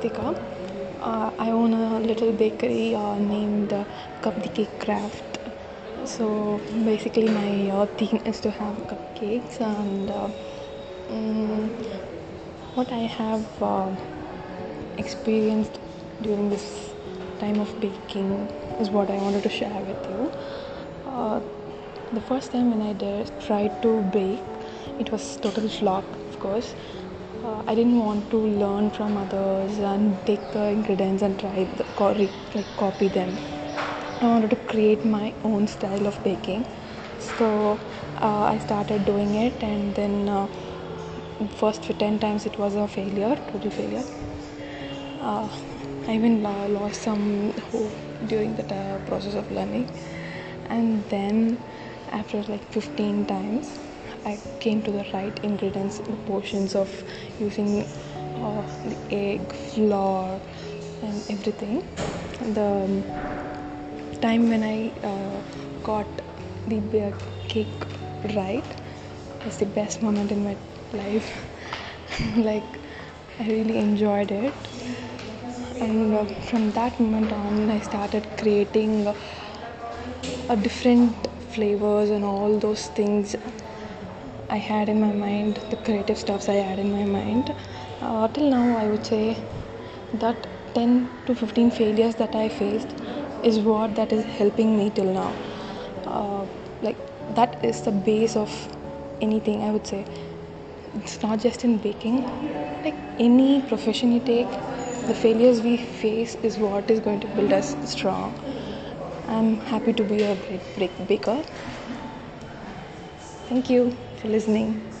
Uh, I own a little bakery uh, named uh, Cup the Cake Craft. So basically, my uh, theme is to have cupcakes, and mm, what I have uh, experienced during this time of baking is what I wanted to share with you. The first time when I tried to bake, it was total flop, of course. Uh, I didn't want to learn from others and take the ingredients and try the, co- re- like copy them. I wanted to create my own style of baking. So uh, I started doing it, and then uh, first for 10 times it was a failure, total failure. Uh, I even lost some hope during the process of learning, and then after like 15 times, I came to the right ingredients, the portions of using uh, the egg, flour, and everything. The um, time when I uh, got the cake right was the best moment in my life. like, I really enjoyed it. And uh, from that moment on, I started creating uh, a different flavors and all those things I had in my mind, the creative stuffs I had in my mind. Uh, till now, I would say that 10 to 15 failures that I faced is what that is helping me till now. Uh, like that is the base of anything I would say. It's not just in baking, like any profession you take, the failures we face is what is going to build us strong. I'm happy to be a great baker. Thank you for listening.